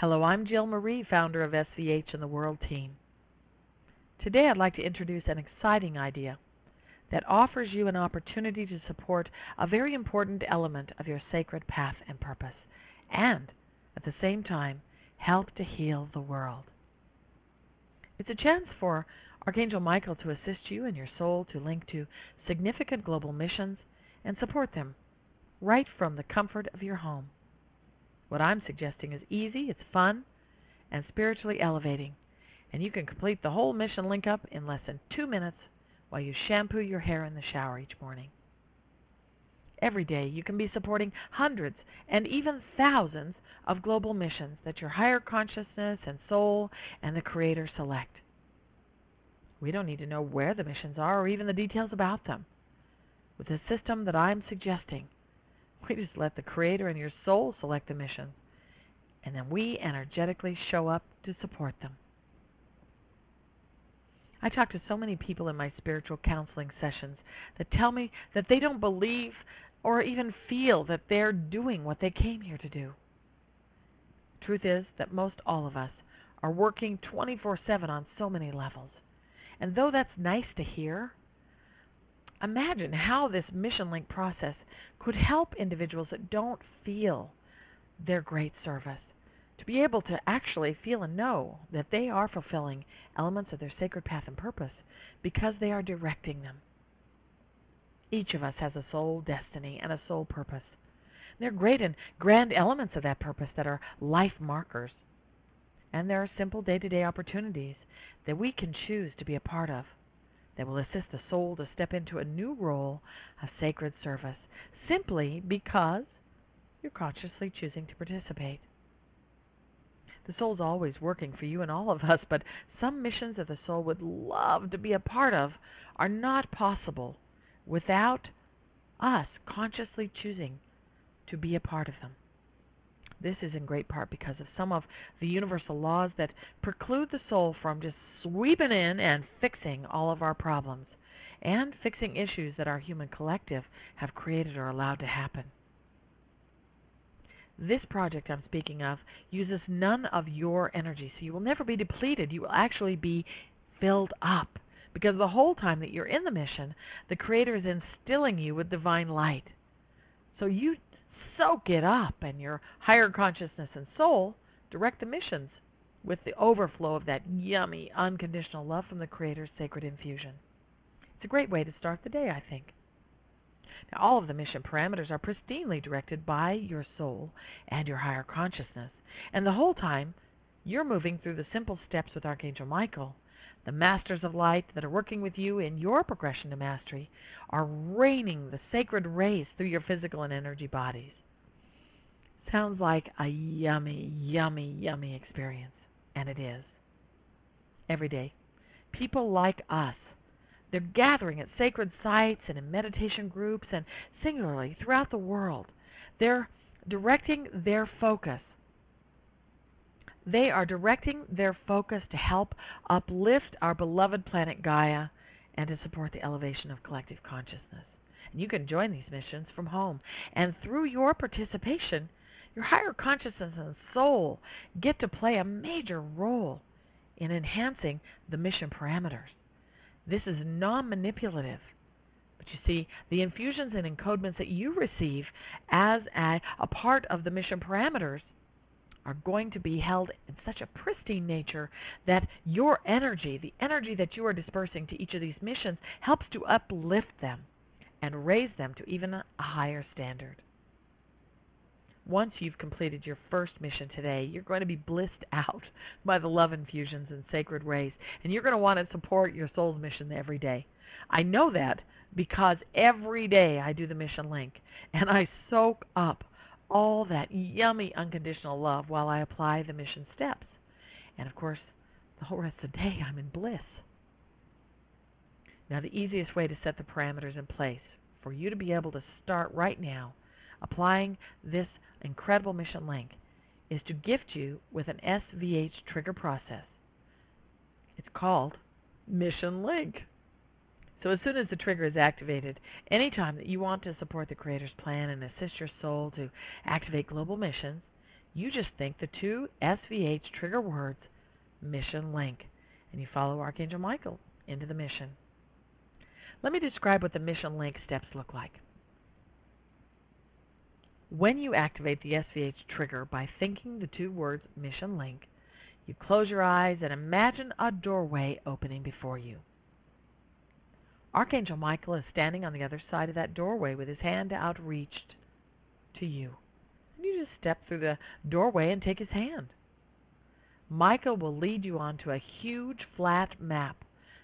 Hello, I'm Jill Marie, founder of SVH and the World Team. Today I'd like to introduce an exciting idea that offers you an opportunity to support a very important element of your sacred path and purpose, and at the same time, help to heal the world. It's a chance for Archangel Michael to assist you and your soul to link to significant global missions and support them right from the comfort of your home. What I'm suggesting is easy, it's fun, and spiritually elevating, and you can complete the whole mission link up in less than two minutes while you shampoo your hair in the shower each morning. Every day you can be supporting hundreds and even thousands of global missions that your higher consciousness and soul and the Creator select. We don't need to know where the missions are or even the details about them. With the system that I'm suggesting, we just let the Creator and your soul select the mission, and then we energetically show up to support them. I talk to so many people in my spiritual counseling sessions that tell me that they don't believe or even feel that they're doing what they came here to do. Truth is that most all of us are working 24 7 on so many levels. And though that's nice to hear, imagine how this mission link process could help individuals that don't feel their great service to be able to actually feel and know that they are fulfilling elements of their sacred path and purpose because they are directing them. Each of us has a soul destiny and a soul purpose. There are great and grand elements of that purpose that are life markers. And there are simple day to day opportunities that we can choose to be a part of that will assist the soul to step into a new role of sacred service simply because you're consciously choosing to participate. The soul's always working for you and all of us, but some missions that the soul would love to be a part of are not possible without us consciously choosing to be a part of them. This is in great part because of some of the universal laws that preclude the soul from just sweeping in and fixing all of our problems and fixing issues that our human collective have created or allowed to happen. This project I'm speaking of uses none of your energy, so you will never be depleted. You will actually be filled up. Because the whole time that you're in the mission, the Creator is instilling you with divine light. So you soak it up, and your higher consciousness and soul direct the missions with the overflow of that yummy, unconditional love from the Creator's sacred infusion. It's a great way to start the day, I think. Now, all of the mission parameters are pristinely directed by your soul and your higher consciousness. And the whole time, you're moving through the simple steps with Archangel Michael. The masters of light that are working with you in your progression to mastery are raining the sacred rays through your physical and energy bodies. Sounds like a yummy, yummy, yummy experience. And it is. Every day. People like us they're gathering at sacred sites and in meditation groups and singularly throughout the world. They're directing their focus. They are directing their focus to help uplift our beloved planet Gaia and to support the elevation of collective consciousness. And you can join these missions from home. And through your participation, your higher consciousness and soul get to play a major role in enhancing the mission parameters. This is non manipulative. But you see, the infusions and encodements that you receive as a, a part of the mission parameters are going to be held in such a pristine nature that your energy, the energy that you are dispersing to each of these missions, helps to uplift them and raise them to even a higher standard. Once you've completed your first mission today, you're going to be blissed out by the love infusions and sacred rays, and you're going to want to support your soul's mission every day. I know that because every day I do the mission link, and I soak up all that yummy unconditional love while I apply the mission steps. And of course, the whole rest of the day I'm in bliss. Now, the easiest way to set the parameters in place for you to be able to start right now applying this incredible mission link is to gift you with an SVH trigger process. It's called Mission Link. So as soon as the trigger is activated, anytime that you want to support the Creator's plan and assist your soul to activate global missions, you just think the two SVH trigger words, mission link, and you follow Archangel Michael into the mission. Let me describe what the mission link steps look like. When you activate the SVH trigger by thinking the two words mission link, you close your eyes and imagine a doorway opening before you. Archangel Michael is standing on the other side of that doorway with his hand outreached to you. You just step through the doorway and take his hand. Michael will lead you onto a huge flat map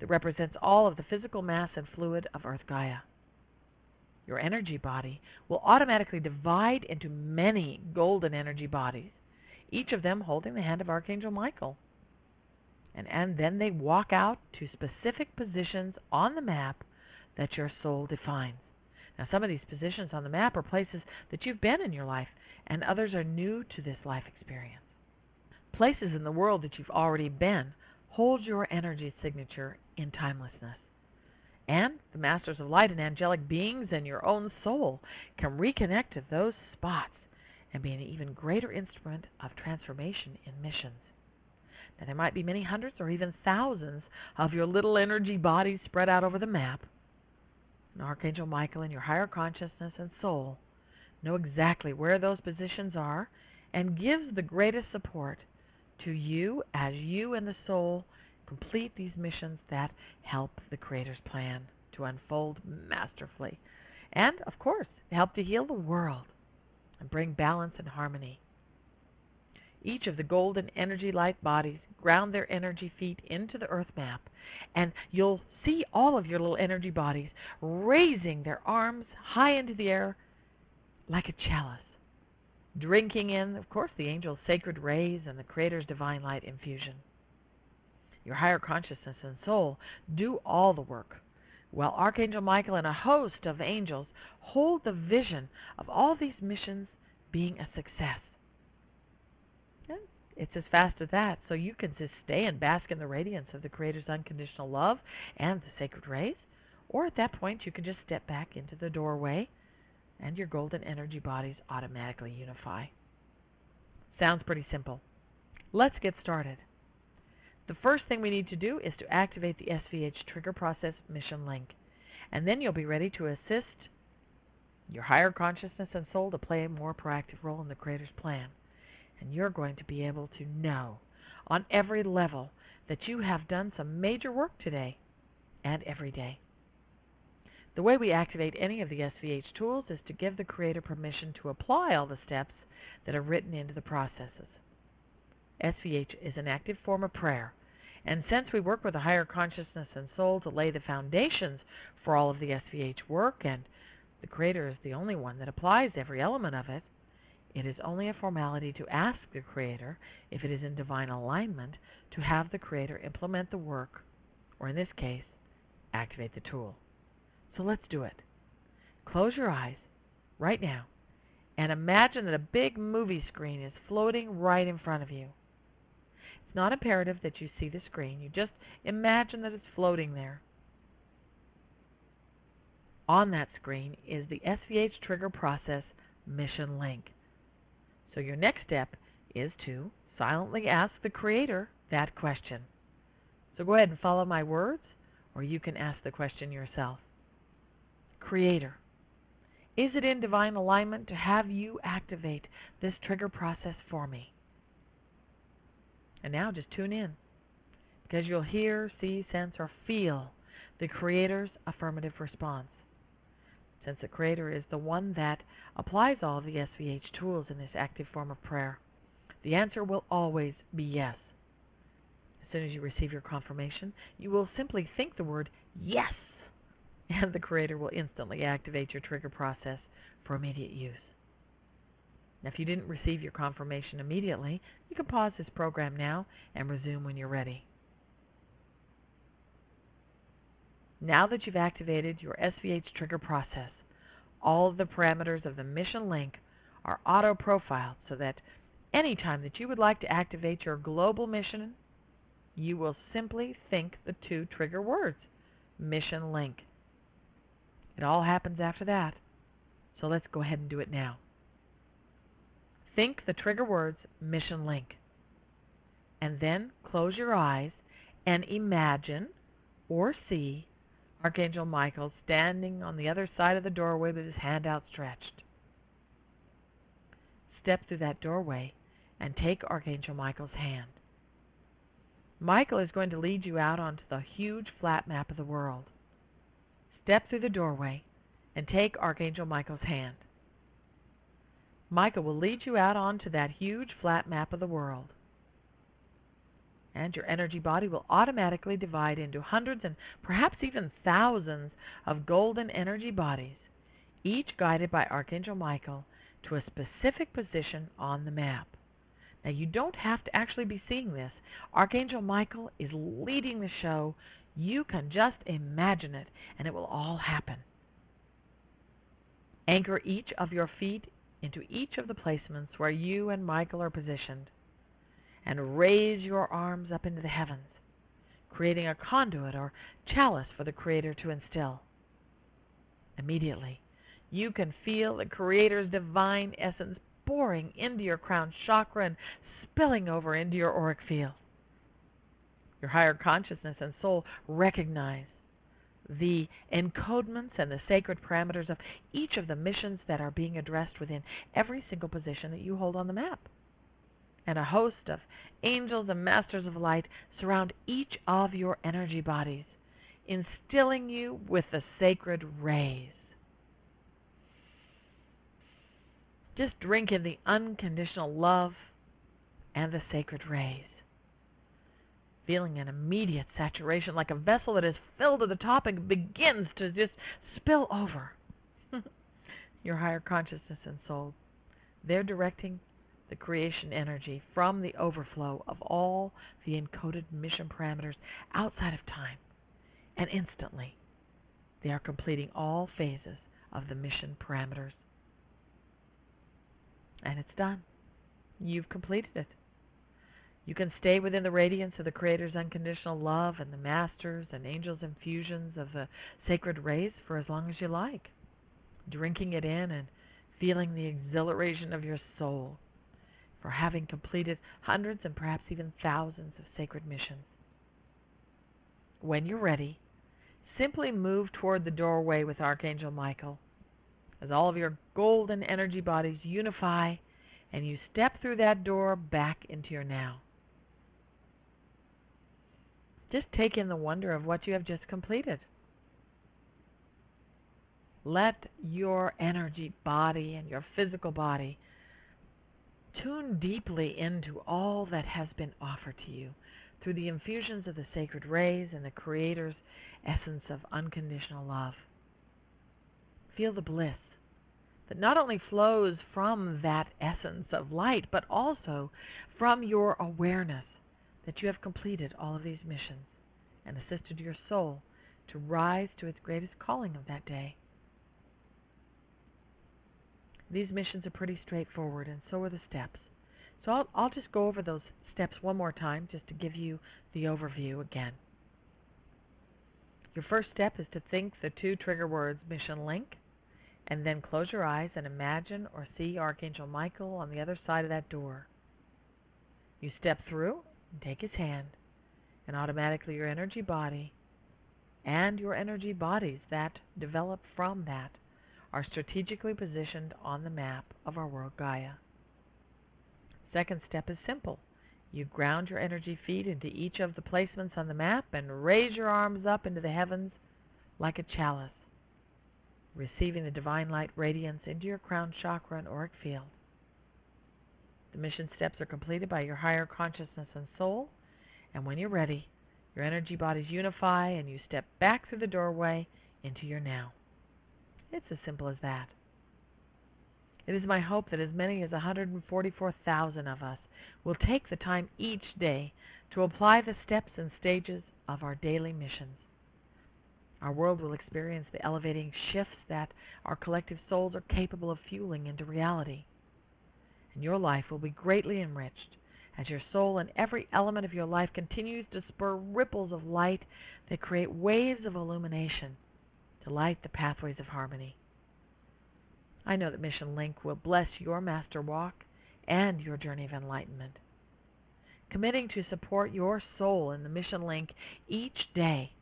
that represents all of the physical mass and fluid of Earth Gaia. Your energy body will automatically divide into many golden energy bodies, each of them holding the hand of Archangel Michael and, and then they walk out to specific positions on the map that your soul defines. Now, some of these positions on the map are places that you've been in your life, and others are new to this life experience. Places in the world that you've already been hold your energy signature in timelessness. And the Masters of Light and angelic beings and your own soul can reconnect to those spots and be an even greater instrument of transformation in missions. Now, there might be many hundreds or even thousands of your little energy bodies spread out over the map. And Archangel Michael and your higher consciousness and soul know exactly where those positions are and gives the greatest support to you as you and the soul complete these missions that help the Creator's plan to unfold masterfully. And, of course, help to heal the world and bring balance and harmony each of the golden energy light bodies ground their energy feet into the earth map, and you'll see all of your little energy bodies raising their arms high into the air like a chalice, drinking in, of course, the angel's sacred rays and the Creator's divine light infusion. Your higher consciousness and soul do all the work, while Archangel Michael and a host of angels hold the vision of all these missions being a success. It's as fast as that. So you can just stay and bask in the radiance of the Creator's unconditional love and the sacred rays. Or at that point, you can just step back into the doorway and your golden energy bodies automatically unify. Sounds pretty simple. Let's get started. The first thing we need to do is to activate the SVH trigger process mission link. And then you'll be ready to assist your higher consciousness and soul to play a more proactive role in the Creator's plan. And you're going to be able to know on every level that you have done some major work today and every day. The way we activate any of the SVH tools is to give the Creator permission to apply all the steps that are written into the processes. SVH is an active form of prayer, and since we work with the higher consciousness and soul to lay the foundations for all of the SVH work, and the Creator is the only one that applies every element of it, it is only a formality to ask the Creator, if it is in divine alignment, to have the Creator implement the work, or in this case, activate the tool. So let's do it. Close your eyes right now and imagine that a big movie screen is floating right in front of you. It's not imperative that you see the screen, you just imagine that it's floating there. On that screen is the SVH trigger process mission link. So your next step is to silently ask the Creator that question. So go ahead and follow my words, or you can ask the question yourself. Creator, is it in divine alignment to have you activate this trigger process for me? And now just tune in, because you'll hear, see, sense, or feel the Creator's affirmative response since the Creator is the one that applies all of the SVH tools in this active form of prayer? The answer will always be yes. As soon as you receive your confirmation, you will simply think the word yes, and the Creator will instantly activate your trigger process for immediate use. Now, if you didn't receive your confirmation immediately, you can pause this program now and resume when you're ready. Now that you've activated your SVH trigger process, all of the parameters of the mission link are auto profiled so that anytime that you would like to activate your global mission, you will simply think the two trigger words mission link. It all happens after that. So let's go ahead and do it now. Think the trigger words Mission Link. And then close your eyes and imagine or see Archangel Michael standing on the other side of the doorway with his hand outstretched. Step through that doorway and take Archangel Michael's hand. Michael is going to lead you out onto the huge flat map of the world. Step through the doorway and take Archangel Michael's hand. Michael will lead you out onto that huge flat map of the world. And your energy body will automatically divide into hundreds and perhaps even thousands of golden energy bodies, each guided by Archangel Michael to a specific position on the map. Now, you don't have to actually be seeing this. Archangel Michael is leading the show. You can just imagine it, and it will all happen. Anchor each of your feet into each of the placements where you and Michael are positioned, and raise your arms up into the heavens, creating a conduit or chalice for the Creator to instill. Immediately, you can feel the Creator's divine essence pouring into your crown chakra and spilling over into your auric field. Your higher consciousness and soul recognize the encodements and the sacred parameters of each of the missions that are being addressed within every single position that you hold on the map. And a host of angels and masters of light surround each of your energy bodies, instilling you with the sacred rays. Just drink in the unconditional love and the sacred rays. Feeling an immediate saturation like a vessel that is filled to the top and begins to just spill over. Your higher consciousness and soul. They're directing the creation energy from the overflow of all the encoded mission parameters outside of time. And instantly, they are completing all phases of the mission parameters and it's done. You've completed it. You can stay within the radiance of the Creator's unconditional love and the Masters and Angels' infusions of the sacred rays for as long as you like, drinking it in and feeling the exhilaration of your soul for having completed hundreds and perhaps even thousands of sacred missions. When you're ready, simply move toward the doorway with Archangel Michael as all of your golden energy bodies unify and you step through that door back into your now. Just take in the wonder of what you have just completed. Let your energy body and your physical body tune deeply into all that has been offered to you through the infusions of the sacred rays and the Creator's essence of unconditional love. Feel the bliss that not only flows from that essence of light, but also from your awareness that you have completed all of these missions and assisted your soul to rise to its greatest calling of that day. These missions are pretty straightforward, and so are the steps. So I'll, I'll just go over those steps one more time just to give you the overview again. Your first step is to think the two trigger words mission link and then close your eyes and imagine or see Archangel Michael on the other side of that door. You step through and take his hand, and automatically your energy body and your energy bodies that develop from that are strategically positioned on the map of our world Gaia. Second step is simple. You ground your energy feet into each of the placements on the map and raise your arms up into the heavens like a chalice receiving the divine light radiance into your crown chakra and auric field. The mission steps are completed by your higher consciousness and soul, and when you're ready, your energy bodies unify and you step back through the doorway into your now. It's as simple as that. It is my hope that as many as 144,000 of us will take the time each day to apply the steps and stages of our daily missions. Our world will experience the elevating shifts that our collective souls are capable of fueling into reality. And your life will be greatly enriched as your soul and every element of your life continues to spur ripples of light that create waves of illumination to light the pathways of harmony. I know that Mission Link will bless your master walk and your journey of enlightenment. Committing to support your soul in the Mission Link each day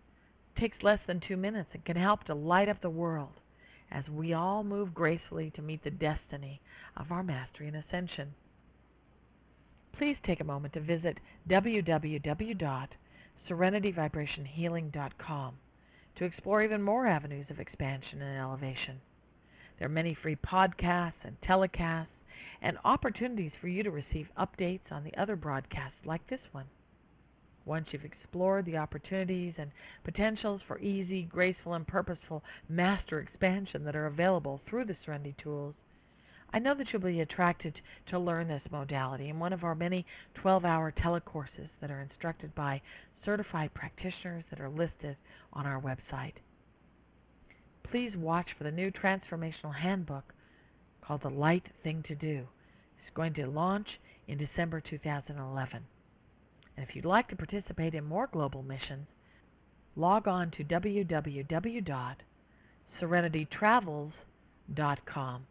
takes less than two minutes and can help to light up the world as we all move gracefully to meet the destiny of our mastery and ascension. Please take a moment to visit www.serenityvibrationhealing.com to explore even more avenues of expansion and elevation. There are many free podcasts and telecasts and opportunities for you to receive updates on the other broadcasts like this one. Once you've explored the opportunities and potentials for easy, graceful, and purposeful master expansion that are available through the Serenity tools, I know that you'll be attracted to learn this modality in one of our many 12 hour telecourses that are instructed by certified practitioners that are listed on our website. Please watch for the new transformational handbook called The Light Thing to Do. It's going to launch in December 2011. And if you'd like to participate in more global missions, log on to www.serenitytravels.com